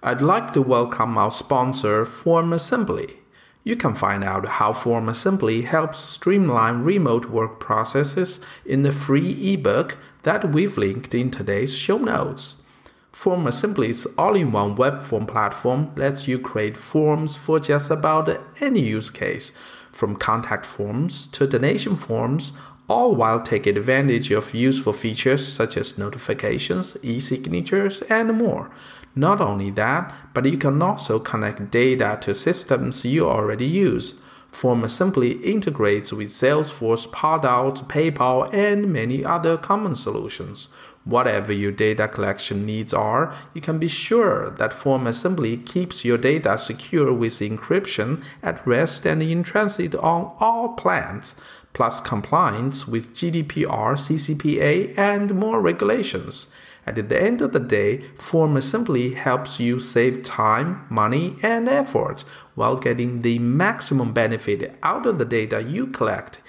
I'd like to welcome our sponsor, Form Assembly. You can find out how Form Assembly helps streamline remote work processes in the free ebook that we've linked in today's show notes. Form Assembly's all in one web form platform lets you create forms for just about any use case, from contact forms to donation forms, all while taking advantage of useful features such as notifications, e signatures, and more. Not only that, but you can also connect data to systems you already use. Form Assembly integrates with Salesforce, Pardot, PayPal, and many other common solutions. Whatever your data collection needs are, you can be sure that Form Assembly keeps your data secure with encryption at rest and in transit on all plans, plus compliance with GDPR, CCPA, and more regulations. At the end of the day, Form Assembly helps you save time, money, and effort while getting the maximum benefit out of the data you collect.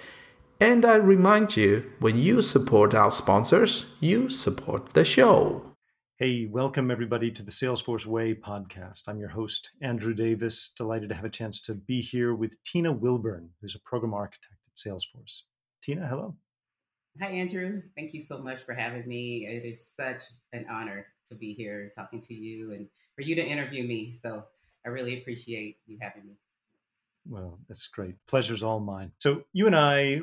And I remind you, when you support our sponsors, you support the show. Hey, welcome everybody to the Salesforce Way podcast. I'm your host, Andrew Davis. Delighted to have a chance to be here with Tina Wilburn, who's a program architect at Salesforce. Tina, hello. Hi, Andrew. Thank you so much for having me. It is such an honor to be here talking to you and for you to interview me. So I really appreciate you having me. Well, that's great. Pleasure's all mine. So you and I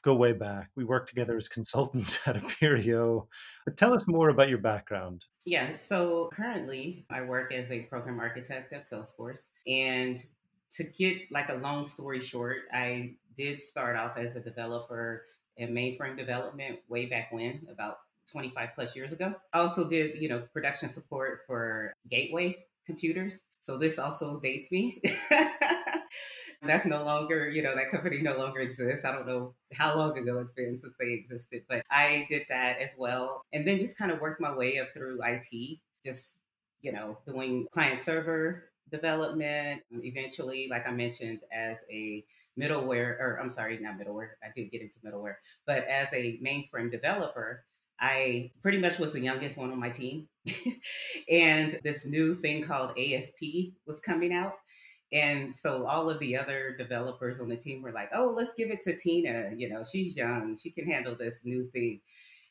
go way back. We worked together as consultants at Appirio. But tell us more about your background. Yeah, so currently I work as a program architect at Salesforce. And to get like a long story short, I did start off as a developer in mainframe development way back when, about 25 plus years ago. I also did, you know, production support for Gateway computers. So this also dates me. That's no longer, you know, that company no longer exists. I don't know how long ago it's been since they existed, but I did that as well. And then just kind of worked my way up through IT, just, you know, doing client server development, um, eventually, like I mentioned, as a middleware, or I'm sorry, not middleware, I did get into middleware, but as a mainframe developer, I pretty much was the youngest one on my team. and this new thing called ASP was coming out. And so all of the other developers on the team were like, oh, let's give it to Tina. You know, she's young, she can handle this new thing.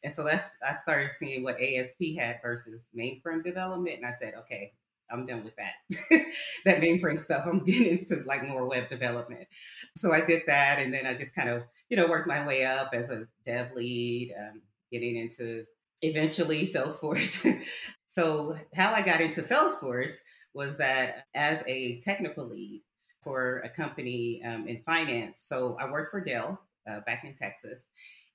And so that's I started seeing what ASP had versus mainframe development. And I said, okay, I'm done with that. that mainframe stuff. I'm getting into like more web development. So I did that, and then I just kind of you know worked my way up as a dev lead, um, getting into eventually Salesforce. so how I got into Salesforce was that as a technical lead for a company um, in finance. So I worked for Dell uh, back in Texas.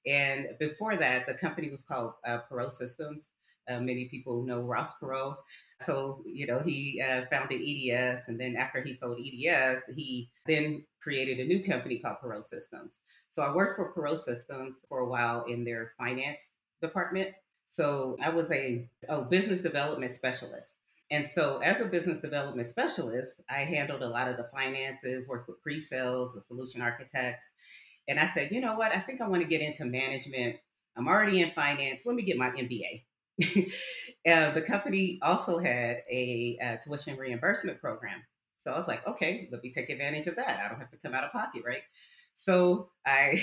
And before that, the company was called uh, Perot Systems. Uh, many people know Ross Perot. So, you know, he uh, founded EDS. And then after he sold EDS, he then created a new company called Perot Systems. So I worked for Perot Systems for a while in their finance department. So I was a oh, business development specialist. And so, as a business development specialist, I handled a lot of the finances, worked with pre sales, the solution architects. And I said, you know what? I think I want to get into management. I'm already in finance. Let me get my MBA. uh, the company also had a uh, tuition reimbursement program. So I was like, okay, let me take advantage of that. I don't have to come out of pocket, right? So I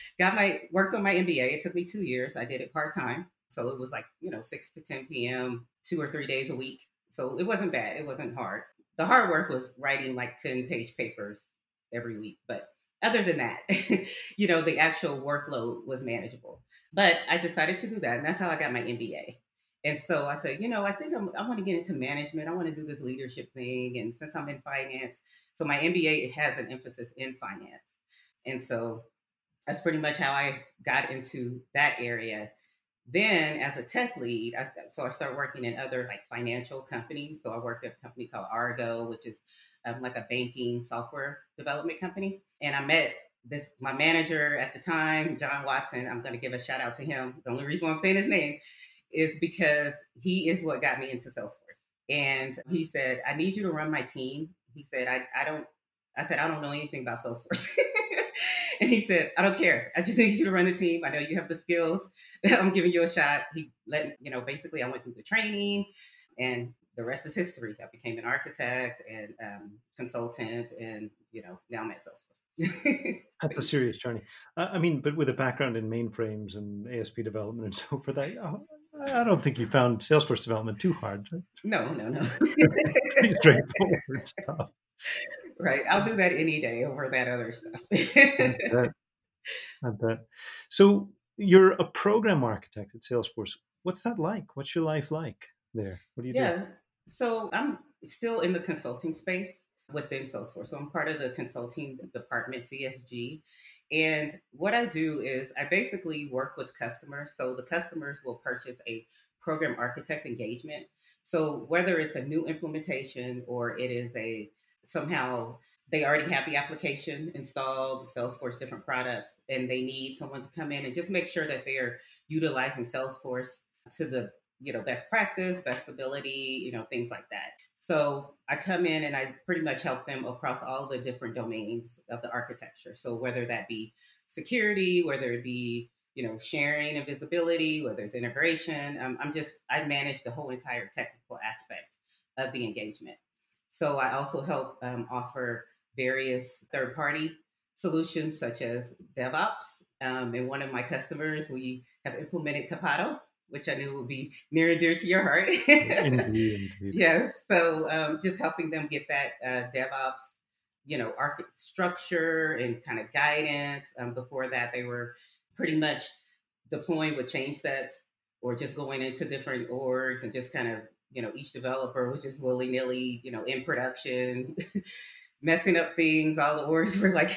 got my worked on my MBA. It took me two years. I did it part time. So it was like, you know, 6 to 10 p.m., two or three days a week. So it wasn't bad. It wasn't hard. The hard work was writing like 10 page papers every week. But other than that, you know, the actual workload was manageable. But I decided to do that. And that's how I got my MBA. And so I said, you know, I think I'm, I want to get into management. I want to do this leadership thing. And since I'm in finance, so my MBA has an emphasis in finance. And so that's pretty much how I got into that area. Then, as a tech lead, I, so I started working in other like financial companies. So I worked at a company called Argo, which is um, like a banking software development company. And I met this my manager at the time, John Watson. I'm going to give a shout out to him. The only reason why I'm saying his name is because he is what got me into Salesforce. And he said, "I need you to run my team." He said, "I I don't." I said, "I don't know anything about Salesforce." and he said, I don't care. I just need you to run the team. I know you have the skills. I'm giving you a shot. He let, you know, basically I went through the training and the rest is history. I became an architect and um, consultant, and you know now I'm at Salesforce. That's a serious journey. I mean, but with a background in mainframes and ASP development and so forth, oh, I, I don't think you found Salesforce development too hard. No, no, no. Pretty straightforward stuff. Right. I'll do that any day over that other stuff. I bet. I bet. So you're a program architect at Salesforce. What's that like? What's your life like there? What do you yeah. do? So I'm still in the consulting space within Salesforce. So I'm part of the consulting department, CSG. And what I do is I basically work with customers. So the customers will purchase a program architect engagement. So whether it's a new implementation or it is a somehow they already have the application installed, Salesforce different products, and they need someone to come in and just make sure that they're utilizing Salesforce to the you know best practice best ability you know things like that so i come in and i pretty much help them across all the different domains of the architecture. So whether that be security whether it be you know sharing and visibility whether it's integration um, i'm just i manage the whole entire technical aspect of the engagement. So i also help um, offer various third party solutions such as devops um, and one of my customers we have implemented Copado which I knew would be near and dear to your heart. indeed, indeed. Yes. So um, just helping them get that uh, DevOps, you know, arch- structure and kind of guidance. Um, before that, they were pretty much deploying with change sets or just going into different orgs and just kind of, you know, each developer was just willy nilly, you know, in production. messing up things all the orgs were like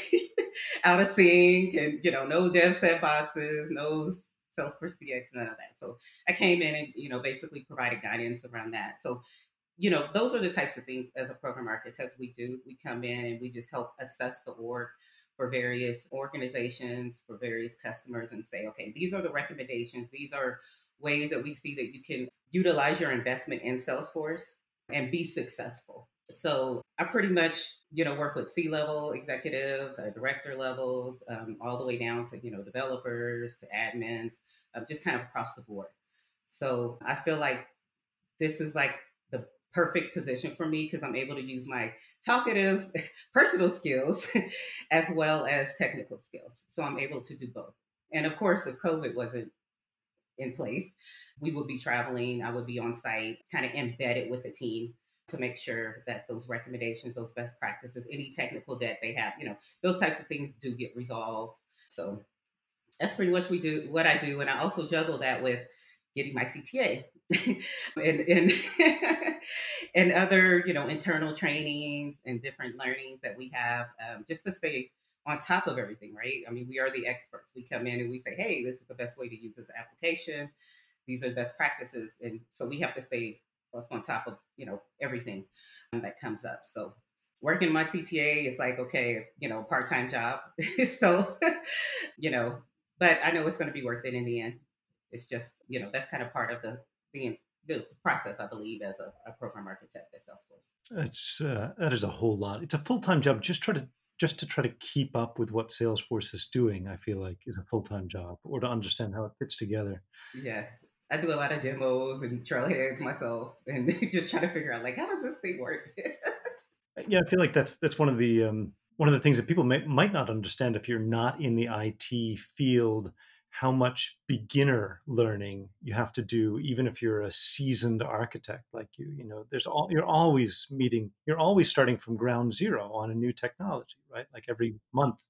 out of sync and you know no dev sandboxes no Salesforce DX, none of that. So I came in and, you know, basically provided guidance around that. So, you know, those are the types of things as a program architect we do. We come in and we just help assess the org for various organizations, for various customers, and say, okay, these are the recommendations. These are ways that we see that you can utilize your investment in Salesforce and be successful. So I pretty much, you know, work with C-level executives, uh, director levels, um, all the way down to you know developers to admins, um, just kind of across the board. So I feel like this is like the perfect position for me because I'm able to use my talkative personal skills as well as technical skills. So I'm able to do both. And of course, if COVID wasn't in place, we would be traveling. I would be on site, kind of embedded with the team to make sure that those recommendations, those best practices, any technical debt they have, you know, those types of things do get resolved. So that's pretty much we do what I do. And I also juggle that with getting my CTA and and and other, you know, internal trainings and different learnings that we have um, just to stay on top of everything, right? I mean, we are the experts. We come in and we say, hey, this is the best way to use this application. These are the best practices. And so we have to stay on top of you know everything that comes up. So working my CTA is like okay, you know, part time job. so you know, but I know it's going to be worth it in the end. It's just you know that's kind of part of the the, the process, I believe, as a, a program architect at Salesforce. It's uh, that is a whole lot. It's a full time job. Just try to just to try to keep up with what Salesforce is doing. I feel like is a full time job, or to understand how it fits together. Yeah, I do a lot of demos and trailheads myself, and just trying to figure out like how does this thing work. yeah, I feel like that's that's one of the um, one of the things that people may, might not understand if you're not in the IT field. How much beginner learning you have to do, even if you're a seasoned architect like you. You know, there's all you're always meeting. You're always starting from ground zero on a new technology, right? Like every month.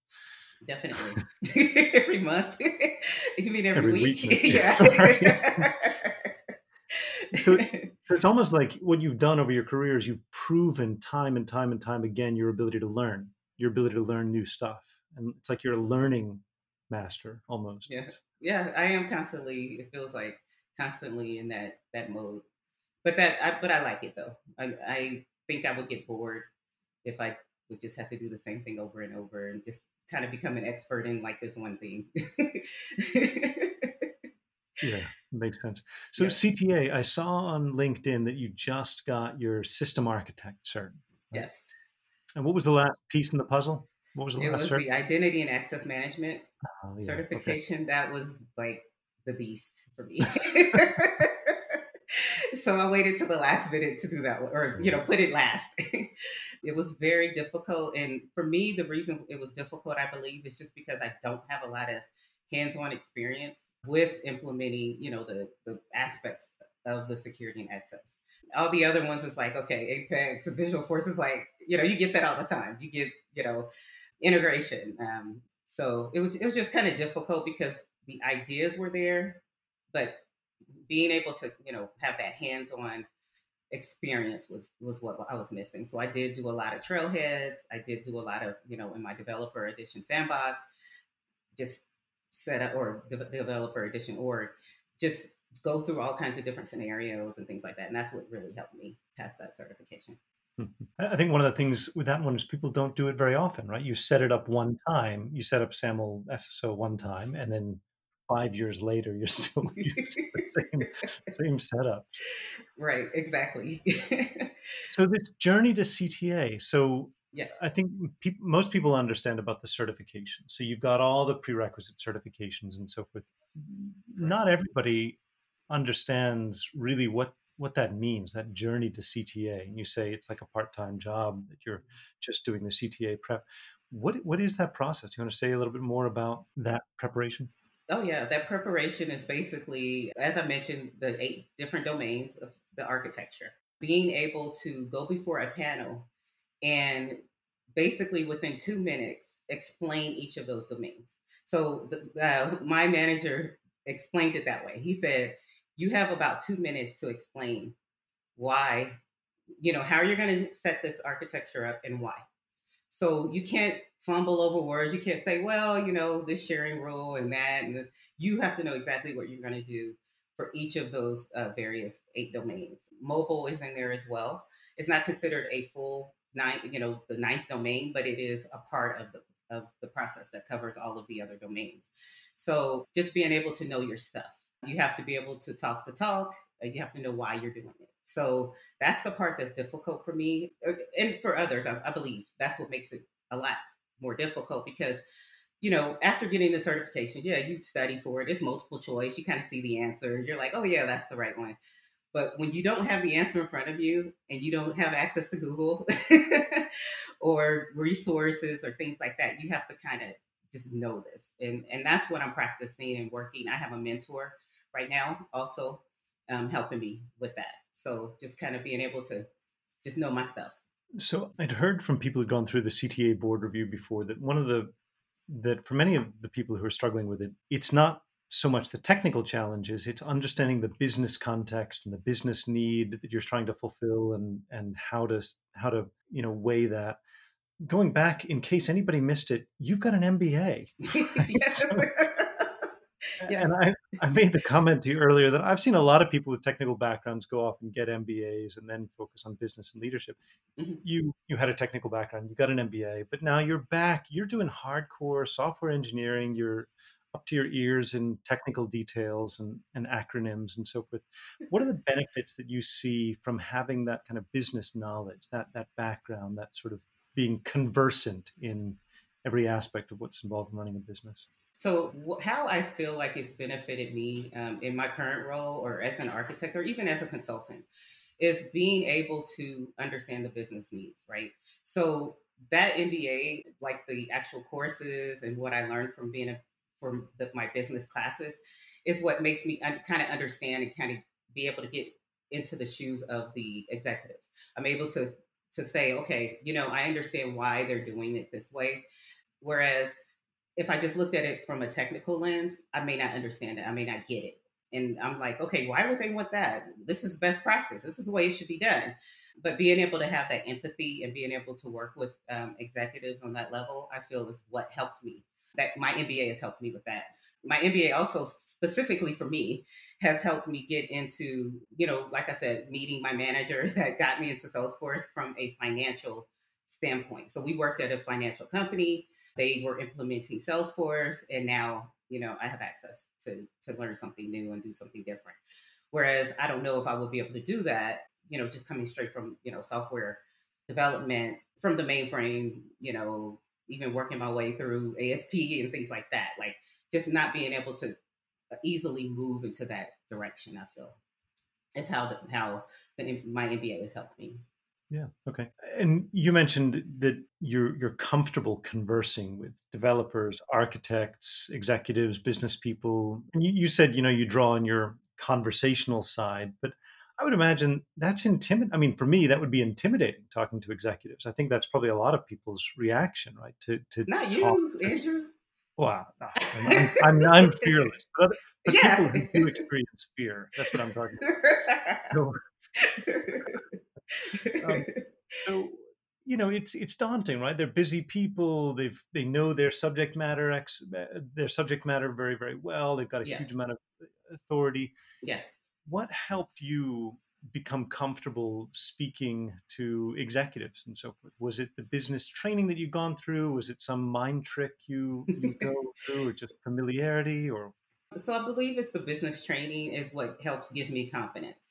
Definitely. every month. you mean every, every week? week. yeah. so, so it's almost like what you've done over your career is you've proven time and time and time again your ability to learn, your ability to learn new stuff. And it's like you're a learning master almost. Yeah. Yeah. I am constantly, it feels like constantly in that that mode. But that I, but I like it though. I, I think I would get bored if I would just have to do the same thing over and over and just kind of become an expert in like this one thing. yeah, makes sense. So yeah. CTA, I saw on LinkedIn that you just got your system architect cert. Right? Yes. And what was the last piece in the puzzle? What was the it last was cert? the identity and access management Oh, yeah, certification. okay. That was like the beast for me. so I waited to the last minute to do that, or you know, put it last. it was very difficult, and for me, the reason it was difficult, I believe, is just because I don't have a lot of hands-on experience with implementing, you know, the the aspects of the security and access. All the other ones is like, okay, Apex, Visual Force is like, you know, you get that all the time. You get, you know, integration. Um, so it was it was just kind of difficult because the ideas were there, but being able to, you know, have that hands-on experience was was what I was missing. So I did do a lot of trailheads. I did do a lot of, you know, in my developer edition sandbox, just set up or de- developer edition org, just go through all kinds of different scenarios and things like that. And that's what really helped me pass that certification. Mm-hmm. I think one of the things with that one is people don't do it very often, right? You set it up one time, you set up SAML SSO one time, and then five years later, you're still using the same, same setup. Right, exactly. so this journey to CTA. So yes. I think pe- most people understand about the certification. So you've got all the prerequisite certifications and so forth. Not everybody understands really what what that means that journey to cta and you say it's like a part-time job that you're mm-hmm. just doing the cta prep what what is that process you want to say a little bit more about that preparation oh yeah that preparation is basically as i mentioned the eight different domains of the architecture. Being able to go before a panel and basically within two minutes explain each of those domains. So the, uh, my manager explained it that way. He said you have about two minutes to explain why, you know, how you're going to set this architecture up and why. So you can't fumble over words. You can't say, well, you know, this sharing rule and that. And this. you have to know exactly what you're going to do for each of those uh, various eight domains. Mobile is in there as well. It's not considered a full nine, you know, the ninth domain, but it is a part of the of the process that covers all of the other domains. So just being able to know your stuff you have to be able to talk the talk. You have to know why you're doing it. So that's the part that's difficult for me uh, and for others. I, I believe that's what makes it a lot more difficult because you know, after getting the certification, yeah, you study for it. It's multiple choice. You kind of see the answer. You're like, oh, yeah, that's the right one. But when you don't have the answer in front of you and you don't have access to Google or resources or things like that, you have to kind of just know this. And, and that's what I'm practicing and working. I have a mentor right now also um, helping me with that. So just kind of being able to just know my stuff. So I'd heard from people who'd gone through the CTA board review before that one of the that for many of the people who are struggling with it, it's not so much the technical challenges, it's understanding the business context and the business need that you're trying to fulfill and and how to how to, you know, weigh that. Going back, in case anybody missed it, you've got an MBA. yes. So, yes. And I, I made the comment to you earlier that I've seen a lot of people with technical backgrounds go off and get MBAs and then focus on business and leadership. Mm-hmm. You you had a technical background, you got an MBA, but now you're back. You're doing hardcore software engineering. You're up to your ears in technical details and, and acronyms and so forth. What are the benefits that you see from having that kind of business knowledge, that that background, that sort of being conversant in every aspect of what's involved in running a business? So, how I feel like it's benefited me um, in my current role, or as an architect, or even as a consultant, is being able to understand the business needs, right? So, that MBA, like the actual courses and what I learned from being a, from the, my business classes, is what makes me un- kind of understand and kind of be able to get into the shoes of the executives. I'm able to to say, okay, you know, I understand why they're doing it this way, whereas if I just looked at it from a technical lens, I may not understand it. I may not get it. And I'm like, okay, why would they want that? This is best practice. This is the way it should be done. But being able to have that empathy and being able to work with um, executives on that level, I feel is what helped me. That my MBA has helped me with that. My MBA also specifically for me has helped me get into, you know, like I said, meeting my manager that got me into Salesforce from a financial standpoint. So we worked at a financial company they were implementing Salesforce, and now you know I have access to to learn something new and do something different. Whereas I don't know if I would be able to do that, you know, just coming straight from you know software development from the mainframe, you know, even working my way through ASP and things like that. Like just not being able to uh, easily move into that direction. I feel. is how the, how the, my MBA has helped me. Yeah. Okay. And you mentioned that you're you're comfortable conversing with developers, architects, executives, business people. And you, you said you know you draw on your conversational side, but I would imagine that's intimidating. I mean, for me, that would be intimidating talking to executives. I think that's probably a lot of people's reaction, right? To to not you, to, Andrew. Well, I'm, I'm, I'm fearless. But, but yeah. people who do experience fear, that's what I'm talking about. So, um, so you know it's it's daunting right? They're busy people they've they know their subject matter ex, uh, their subject matter very very well they've got a yeah. huge amount of authority. Yeah. What helped you become comfortable speaking to executives and so forth? Was it the business training that you've gone through? Was it some mind trick you, you go through or just familiarity or? So i believe it's the business training is what helps give me confidence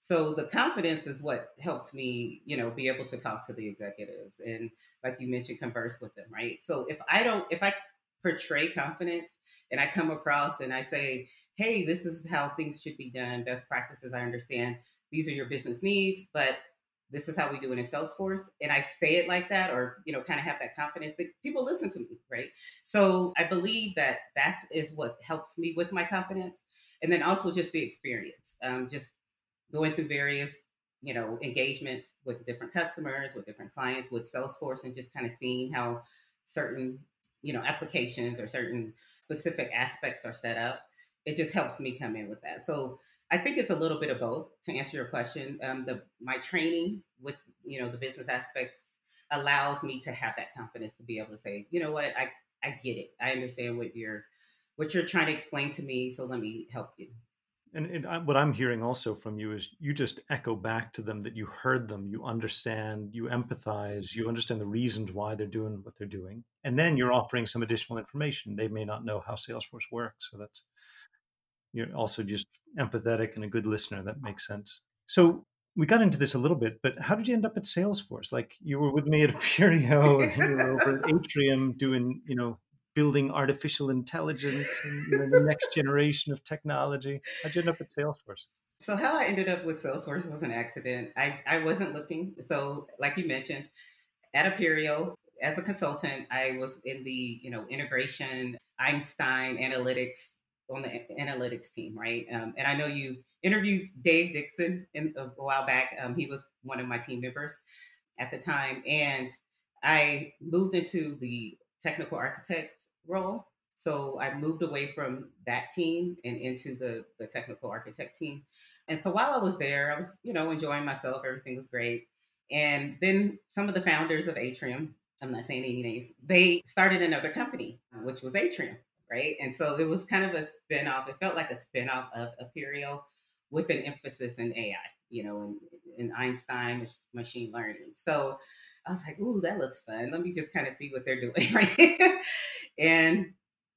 so the confidence is what helps me, you know, be able to talk to the executives and like you mentioned, converse with them, right? So if I don't, if I portray confidence and I come across and I say, hey, this is how things should be done, best practices, I understand. These are your business needs, but this is how we do it in Salesforce. And I say it like that, or, you know, kind of have that confidence that people listen to me, right? So I believe that that's is what helps me with my confidence. And then also just the experience, um, just going through various you know engagements with different customers with different clients with salesforce and just kind of seeing how certain you know applications or certain specific aspects are set up it just helps me come in with that. So i think it's a little bit of both to answer your question. Um, the my training with you know the business aspects allows me to have that confidence to be able to say you know what? I i get it. I understand what you're what you're trying to explain to me so let me help you and, and I, what I'm hearing also from you is you just echo back to them that you heard them, you understand, you empathize, you mm-hmm. understand the reasons why they're doing what they're doing, and then you're mm-hmm. offering some additional information. They may not know how Salesforce works, so that's you're also just empathetic and a good listener. That makes sense. So we got into this a little bit, but how did you end up at Salesforce? Like you were with me at Appirio, and you were over at Atrium doing, you know, building artificial intelligence and you know, the next generation of technology? How'd you end up at Salesforce? So how I ended up with Salesforce was an accident. I, I wasn't looking. So like you mentioned, at Appirio, as a consultant, I was in the, you know, integration, Einstein analytics on the analytics team, right? Um, and I know you interviewed Dave Dixon in, a while back. Um, he was one of my team members at the time. And I moved into the technical architect role. So I moved away from that team and into the, the technical architect team. And so while I was there, I was, you know, enjoying myself. Everything was great. And then some of the founders of Atrium, I'm not saying any names, they started another company, uh, which was Atrium, right? And so it was kind of a spinoff. It felt like a spinoff of Appirio with an emphasis in AI, you know, in Einstein machine learning. So I was like, ooh, that looks fun. Let me just kind of see what they're doing, right? And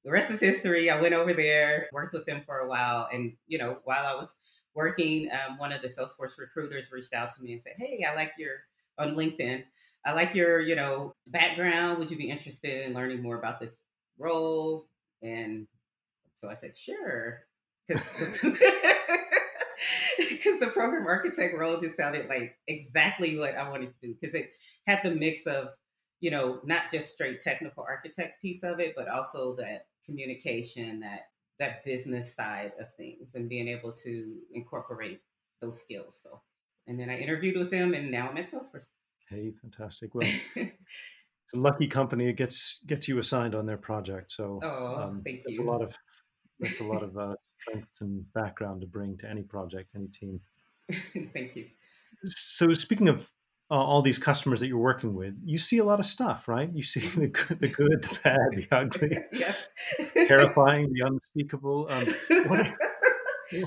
the rest is history. I went over there, worked with them for a while. And, you know, while I was working, um, one of the Salesforce recruiters reached out to me and said, Hey, I like your, on LinkedIn, I like your, you know, background. Would you be interested in learning more about this role? And so I said, Sure. Because the program architect role just sounded like exactly what I wanted to do because it had the mix of you know, not just straight technical architect piece of it, but also that communication, that that business side of things and being able to incorporate those skills. So and then I interviewed with them and now I'm at Salesforce. Hey, fantastic. Well it's a lucky company it gets gets you assigned on their project. So oh, um, thank that's you. a lot of that's a lot of uh, strength and background to bring to any project, any team. thank you. So speaking of uh, all these customers that you're working with, you see a lot of stuff, right? You see the good, the, good, the bad, the ugly, terrifying, the unspeakable. Um, are,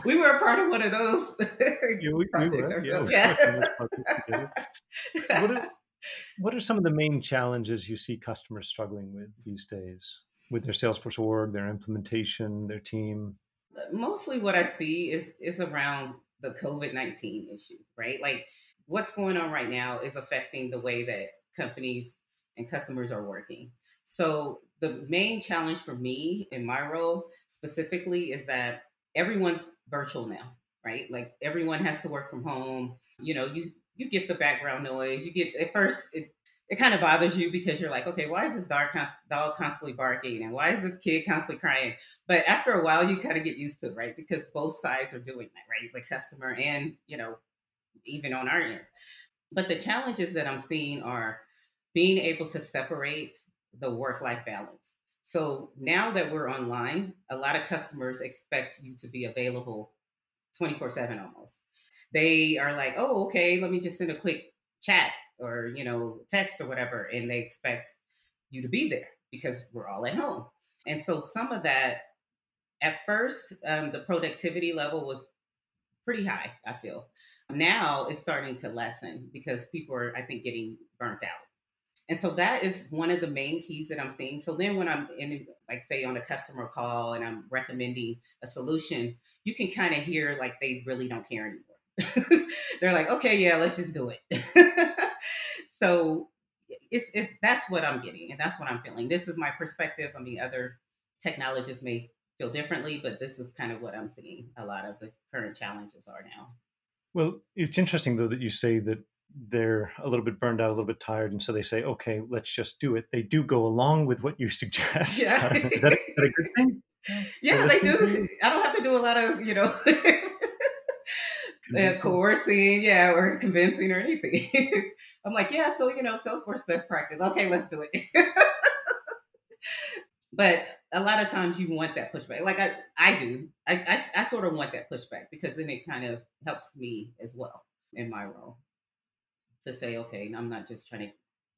we were a part of one of those. yeah, we, we were. Yeah, yeah. what, are, what are some of the main challenges you see customers struggling with these days with their Salesforce org, their implementation, their team? Mostly, what I see is is around the COVID nineteen issue, right? Like what's going on right now is affecting the way that companies and customers are working. So the main challenge for me in my role specifically is that everyone's virtual now, right? Like everyone has to work from home. You know, you you get the background noise. You get at first it it kind of bothers you because you're like, okay, why is this dog, dog constantly barking and why is this kid constantly crying? But after a while, you kind of get used to it, right? Because both sides are doing that, right? The customer and you know, even on our end. But the challenges that I'm seeing are being able to separate the work life balance. So now that we're online, a lot of customers expect you to be available 24 7 almost. They are like, oh, okay, let me just send a quick chat or, you know, text or whatever. And they expect you to be there because we're all at home. And so some of that, at first, um, the productivity level was pretty high, I feel. Now it's starting to lessen because people are, I think, getting burnt out. And so that is one of the main keys that I'm seeing. So then when I'm in, like, say, on a customer call and I'm recommending a solution, you can kind of hear like they really don't care anymore. They're like, okay, yeah, let's just do it. so it's it, that's what I'm getting, and that's what I'm feeling. This is my perspective. I mean, other technologists may feel differently, but this is kind of what I'm seeing. A lot of the current challenges are now. Well, it's interesting though that you say that they're a little bit burned out, a little bit tired, and so they say, "Okay, let's just do it." They do go along with what you suggest. Yeah. is, that a, is that a good thing? Yeah, they do. I don't have to do a lot of, you know, uh, coercing, yeah, or convincing or anything. I'm like, yeah, so you know, Salesforce best practice. Okay, let's do it. but a lot of times you want that pushback. Like I, I do. I, I, I sort of want that pushback because then it kind of helps me as well in my role to say, okay, I'm not just trying to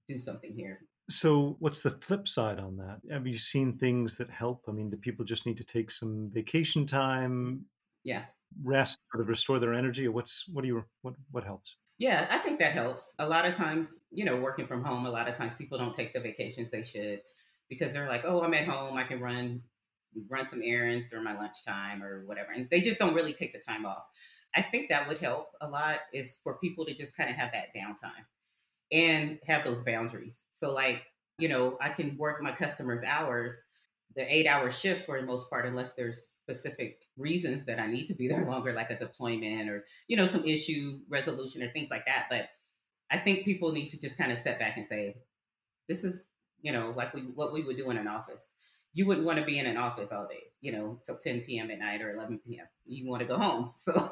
do something here. So, what's the flip side on that? Have you seen things that help? I mean, do people just need to take some vacation time? Yeah. Rest, or to restore their energy, or what's what do you what what helps? Yeah, I think that helps. A lot of times, you know, working from home, a lot of times people don't take the vacations they should because they're like, "Oh, I'm at home, I can run run some errands during my lunchtime or whatever." And they just don't really take the time off. I think that would help a lot is for people to just kind of have that downtime and have those boundaries. So, like, you know, I can work my customers' hours, the eight hour shift for the most part, unless there's specific reasons that I need to be there longer, like a deployment or, you know, some issue resolution or things like that. But I think people need to just kind of step back and say, this is, you know, like we, what we would do in an office. You wouldn't want to be in an office all day, you know, till 10 p.m. at night or 11 p.m. You want to go home. So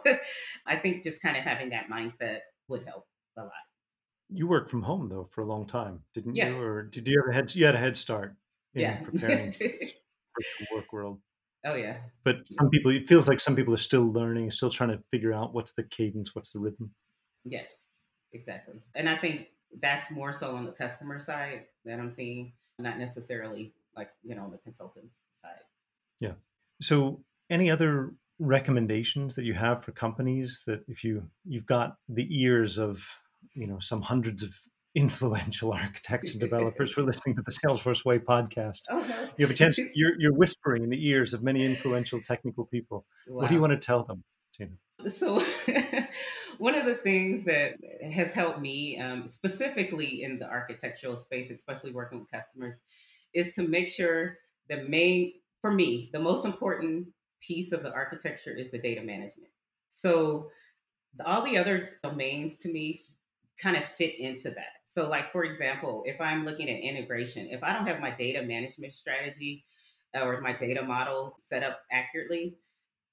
I think just kind of having that mindset would help a lot. You worked from home though for a long time, didn't Yeah. you? Or did you ever had you had a head start Yeah. preparing for the work world? oh, yeah. But some people, it feels like some people are still learning, still trying to figure out what's the cadence, what's the rhythm. Yes, exactly. And I think that's more so on the customer side that I'm seeing, not necessarily like, you know, on the consultant's side. Yeah. So, any other recommendations that you have for companies that if you you've got the ears of you know some hundreds of influential architects and developers for listening to the Salesforce Way podcast, Oh, no. you have a chance. You're you're whispering in the ears of many influential technical people. What do you want to tell them, Tina? So, one of the things that has helped me, um, specifically in the architectural space, especially working with customers, is to make sure the main, for me, the most important piece of the architecture is the data management. So, all the other domains to me kind of fit into that. So, like, for example, if I'm looking at integration, if I don't have my data management strategy uh, or my data model set up accurately,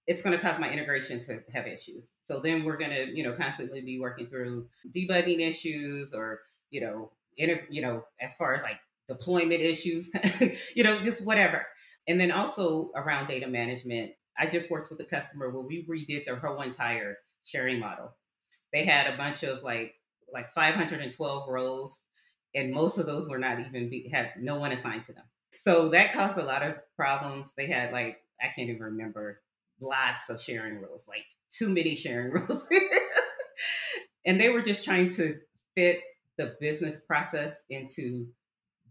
it's going to cause my integration to have issues. So then we're going to, you know, constantly be working through debugging issues or, you know, inter- you know, as far as like deployment issues, you know, just whatever. And then also around data management, I just worked with a customer where we redid their whole entire sharing model. They had a bunch of like like 512 roles, and most of those were not even be, had no one assigned to them. So that caused a lot of problems. They had like I can't even remember lots of sharing rules, like too many sharing rules. and they were just trying to fit the business process into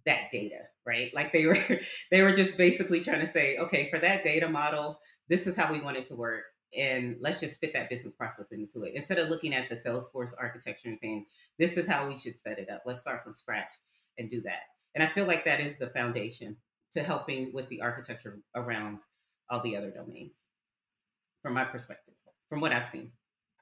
that data, right? Like they were they were just basically trying to say, okay, for that data model, this is how we want it to work. And let's just fit that business process into it. Instead of looking at the Salesforce architecture and saying, this is how we should set it up. Let's start from scratch and do that. And I feel like that is the foundation to helping with the architecture around all the other domains from my perspective. from what I've seen.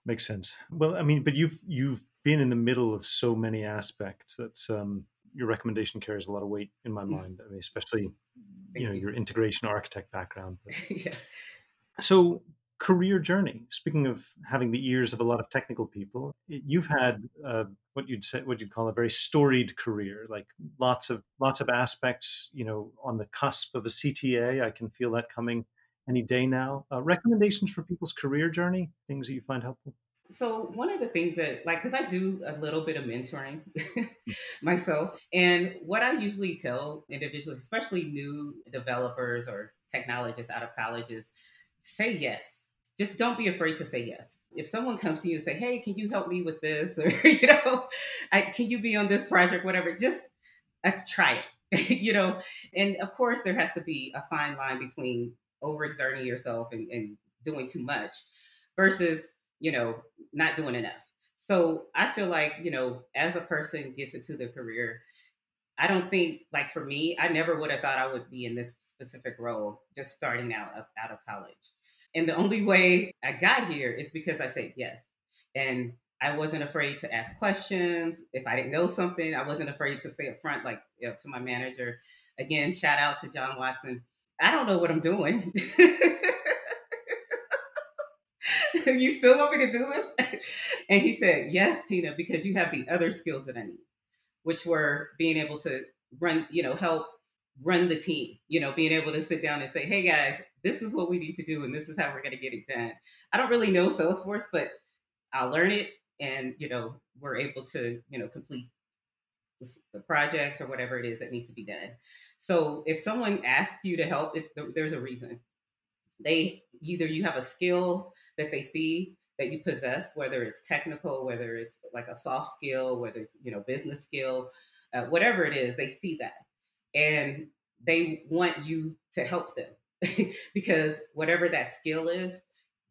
Makes sense. Well, I mean, but you've you've been in the middle of so many aspects. That's um, your recommendation carries a lot of weight in my mind. I mean, especially you know your integration architect background. yeah. So career journey. Speaking of having the ears of a lot of technical people, you've had uh, what you'd say, what you'd call a very storied career, like lots of lots of aspects. You know, on the cusp of a CTA, I can feel that coming any day now. Uh, recommendations for people's career journey, things that you find helpful. So one of the things that like because I do a little bit of mentoring myself, and what I usually tell individuals, especially new developers or technologists out of college, is say yes just don't be afraid to say yes. If someone comes to you and say, "Hey, can you help me with this?" or you know, "Can you be on this project?" Whatever, just uh, try it. you know, and of course, there has to be a fine line between overexerting yourself and, and doing too much versus you know not doing enough. So I feel like you know, as a person gets into their career, I don't think like for me, I never would have thought I would be in this specific role just starting out out of college. And the only way I got here is because I said yes. And I wasn't afraid to ask questions. If I didn't know something, I wasn't afraid to say up front, like you know, to my manager. Again, shout out to John Watson. I don't know what I'm doing. you still want me to do this? and he said, Yes, Tina, because you have the other skills that I need, which were being able to run, you know, help run the team, you know, being able to sit down and say, Hey guys, this is what we need to do and this is how we're going to get it done. I don't really know Salesforce, but I'll learn it and, you know, we're able to, you know, complete the projects or whatever it is that needs to be done. So if someone asks you to help, it, there's a reason. They either you have a skill that they see that you possess, whether it's technical, whether it's like a soft skill, whether it's you know business skill, uh, whatever it is, they see that and they want you to help them because whatever that skill is,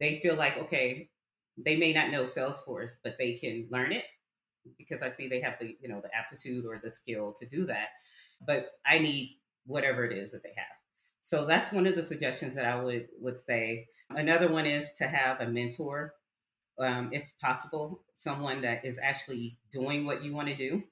they feel like, okay, they may not know Salesforce, but they can learn it because I see they have the, you know, the aptitude or the skill to do that. But I need whatever it is that they have. So that's one of the suggestions that I would would say. Another one is to have a mentor, um, if possible, someone that is actually doing what you want to do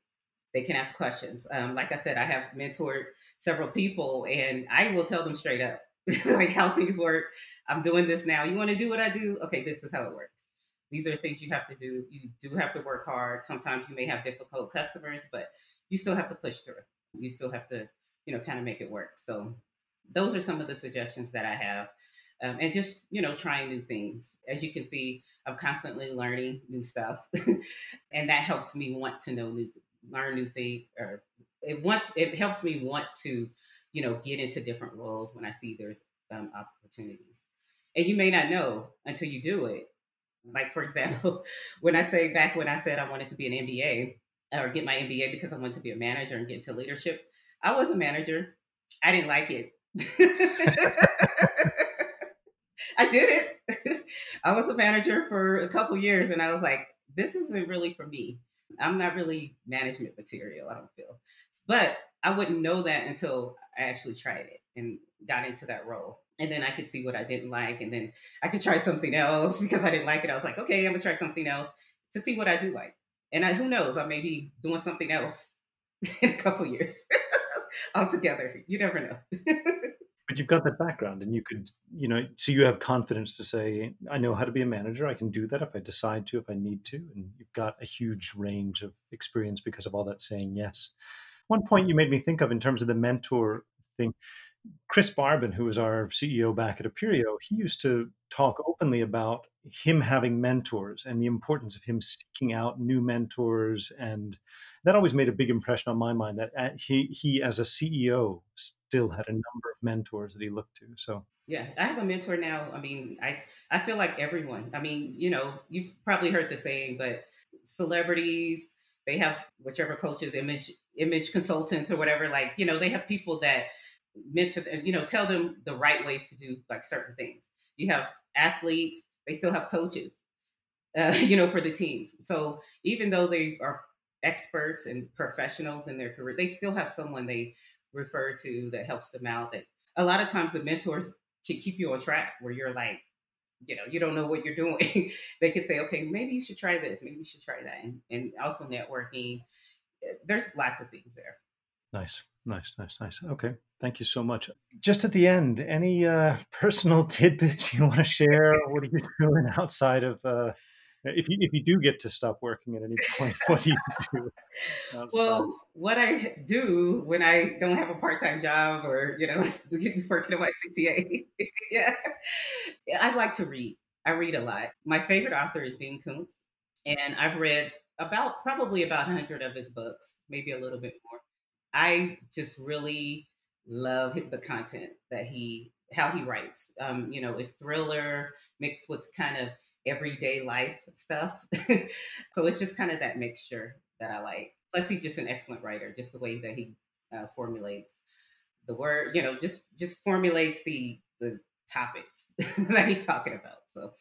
they can ask questions. Um, like I said, I have mentored several people, and I will tell them straight up, like how things work. I'm doing this now. You want to do what I do? Okay, this is how it works. These are things you have to do. You do have to work hard. Sometimes you may have difficult customers, but you still have to push through. You still have to, you know, kind of make it work. So those are some of the suggestions that I have. Um, and just you know trying new things as you can see i'm constantly learning new stuff and that helps me want to know new learn new things or it wants it helps me want to you know get into different roles when i see there's um, opportunities. And you may not know until you do it. Like for example when i say back when i said i wanted to be an mba or get my mba because i wanted to be a manager and get into leadership i was a manager. I didn't like it. I did it. I was a manager for a couple years and i was like this isn't really for me I'm not really management material, I don't feel. But I wouldn't know that until I actually tried it and got into that role. And then I could see what I didn't like. And then I could try something else because I didn't like it. I was like, okay, I'm going to try something else to see what I do like. And I, who knows, I may be doing something else in a couple years altogether. You never know. But you've got that background and you could you know so you have confidence to say i know how to be a manager. I can do that if i decide to if i need to. And you've got a huge range of experience because of all that saying yes. One point you made me think of in terms of the mentor thing chris barbin who was our ceo back at Appirio he used to talk openly about him having mentors and the importance of him seeking out new mentors and that always made a big impression on my mind that uh, he he as a ceo still had a number of mentors that he looked to so. Yeah i have a mentor now i mean i i feel like everyone i mean you know you've probably heard the saying but celebrities they have whichever coaches image image consultants or whatever like you know they have people that mentor them you know tell them the right ways to do like certain things you have athletes they still have coaches, uh, you know, for the teams. So even though they are experts and professionals in their career, they still have someone they refer to that helps them out. That a lot of times the mentors can keep you on track where you're like, you know you don't know what you're doing they could say okay maybe you should try this maybe you should try that and, and also networking eh, there's lots of things there nice nice nice nice okay thank you so much just at the end any uh, personal tidbits you want to share what are you doing outside of uh, if you if you do get to stop working at any point, what do you do? Well, what I do when I don't have a part time job or you know working at my CTA, yeah, I'd like to read. I read a lot. My favorite author is Dean Koontz, and I've read about probably about hundred of his books, maybe a little bit more. I just really love the content that he how he writes. Um, you know, it's thriller mixed with kind of everyday life stuff. so it's just kind of that mixture that I like. Plus, he's just an excellent writer, just the way that he uh, formulates the word, you know, just just formulates the the topics that he's talking about. So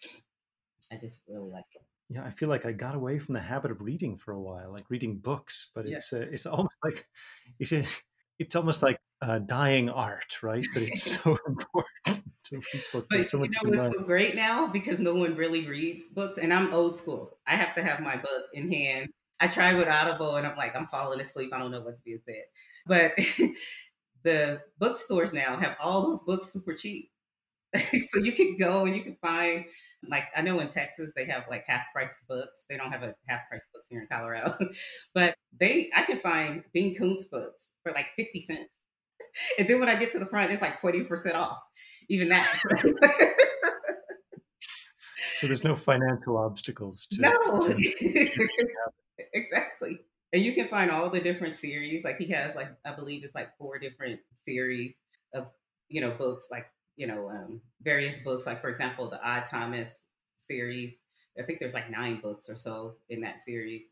I just really like it. Yeah, I feel like I got away from the habit of reading for a while, like reading books, but it's yeah. uh, it's almost like it's it's almost like uh, dying art, right? But it's so important to read books. But so you know what's so great now because no one really reads books, and I'm old school. I have to have my book in hand. I try with Audible, and I'm like, I'm falling asleep. I don't know what's being said, but the bookstores now have all those books super cheap. so you can go and you can find like I know in Texas they have like half price books. They don't have a half price books here in Colorado, but they I can find Dean Koontz books for like fifty cents, and then when I get to the front, it's like twenty percent off. Even that. so there's no financial obstacles to no to exactly and you can find all the different series like he has like i believe it's like four different series of you know books like you know, um, various books, like for example, the Odd Thomas series. I think there's like nine books or so in that series.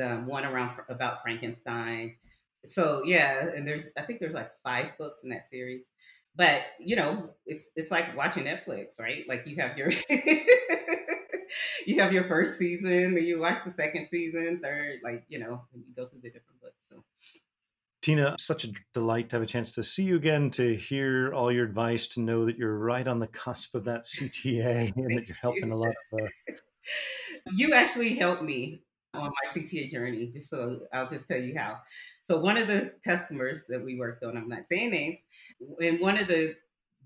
Um, one around about Frankenstein. So yeah, and there's I think there's like five books in that series. But you know, it's it's like watching Netflix, right? Like you have your you have your first season, then you watch the second season, third, like you know, you go through the different books. So Tina, such a delight to have a chance to see you again, to hear all your advice, to know that you're right on the cusp of that CTA and that you're helping a lot of. Uh... You actually helped me on my CTA journey, just so I'll just tell you how. So, one of the customers that we worked on, I'm not saying names, in one of the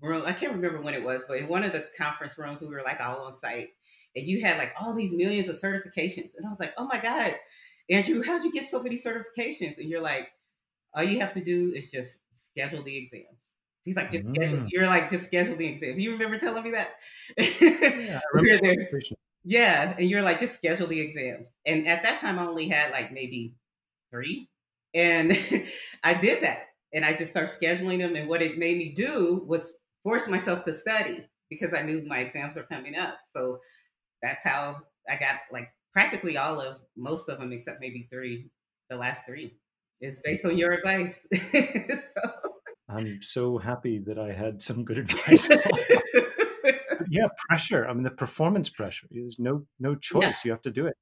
room, I can't remember when it was, but in one of the conference rooms, we were like all on site, and you had like all these millions of certifications. And I was like, oh my God, Andrew, how'd you get so many certifications? And you're like, all you have to do is just schedule the exams. He's like, just mm. schedule. You're like, just schedule the exams. You remember telling me that? Yeah, yeah, and you're like, just schedule the exams. And at that time, I only had like maybe three, and I did that. And I just started scheduling them. And what it made me do was force myself to study because I knew my exams were coming up. So that's how I got like practically all of most of them, except maybe three, the last three. It's based on your advice. so. I'm so happy that I had some good advice. yeah, pressure. I mean, the performance pressure. There's no no choice. Yeah. You have to do it.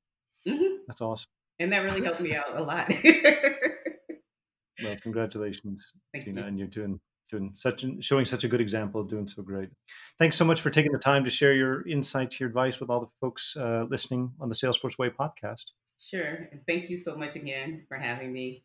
Mm-hmm. That's awesome. And that really helped me out a lot. well, congratulations, Thank Tina, you. and you're doing doing such showing such a good example, doing so great. Thanks so much for taking the time to share your insights, your advice with all the folks uh, listening on the Salesforce Way podcast. Sure. And thank you so much again for having me.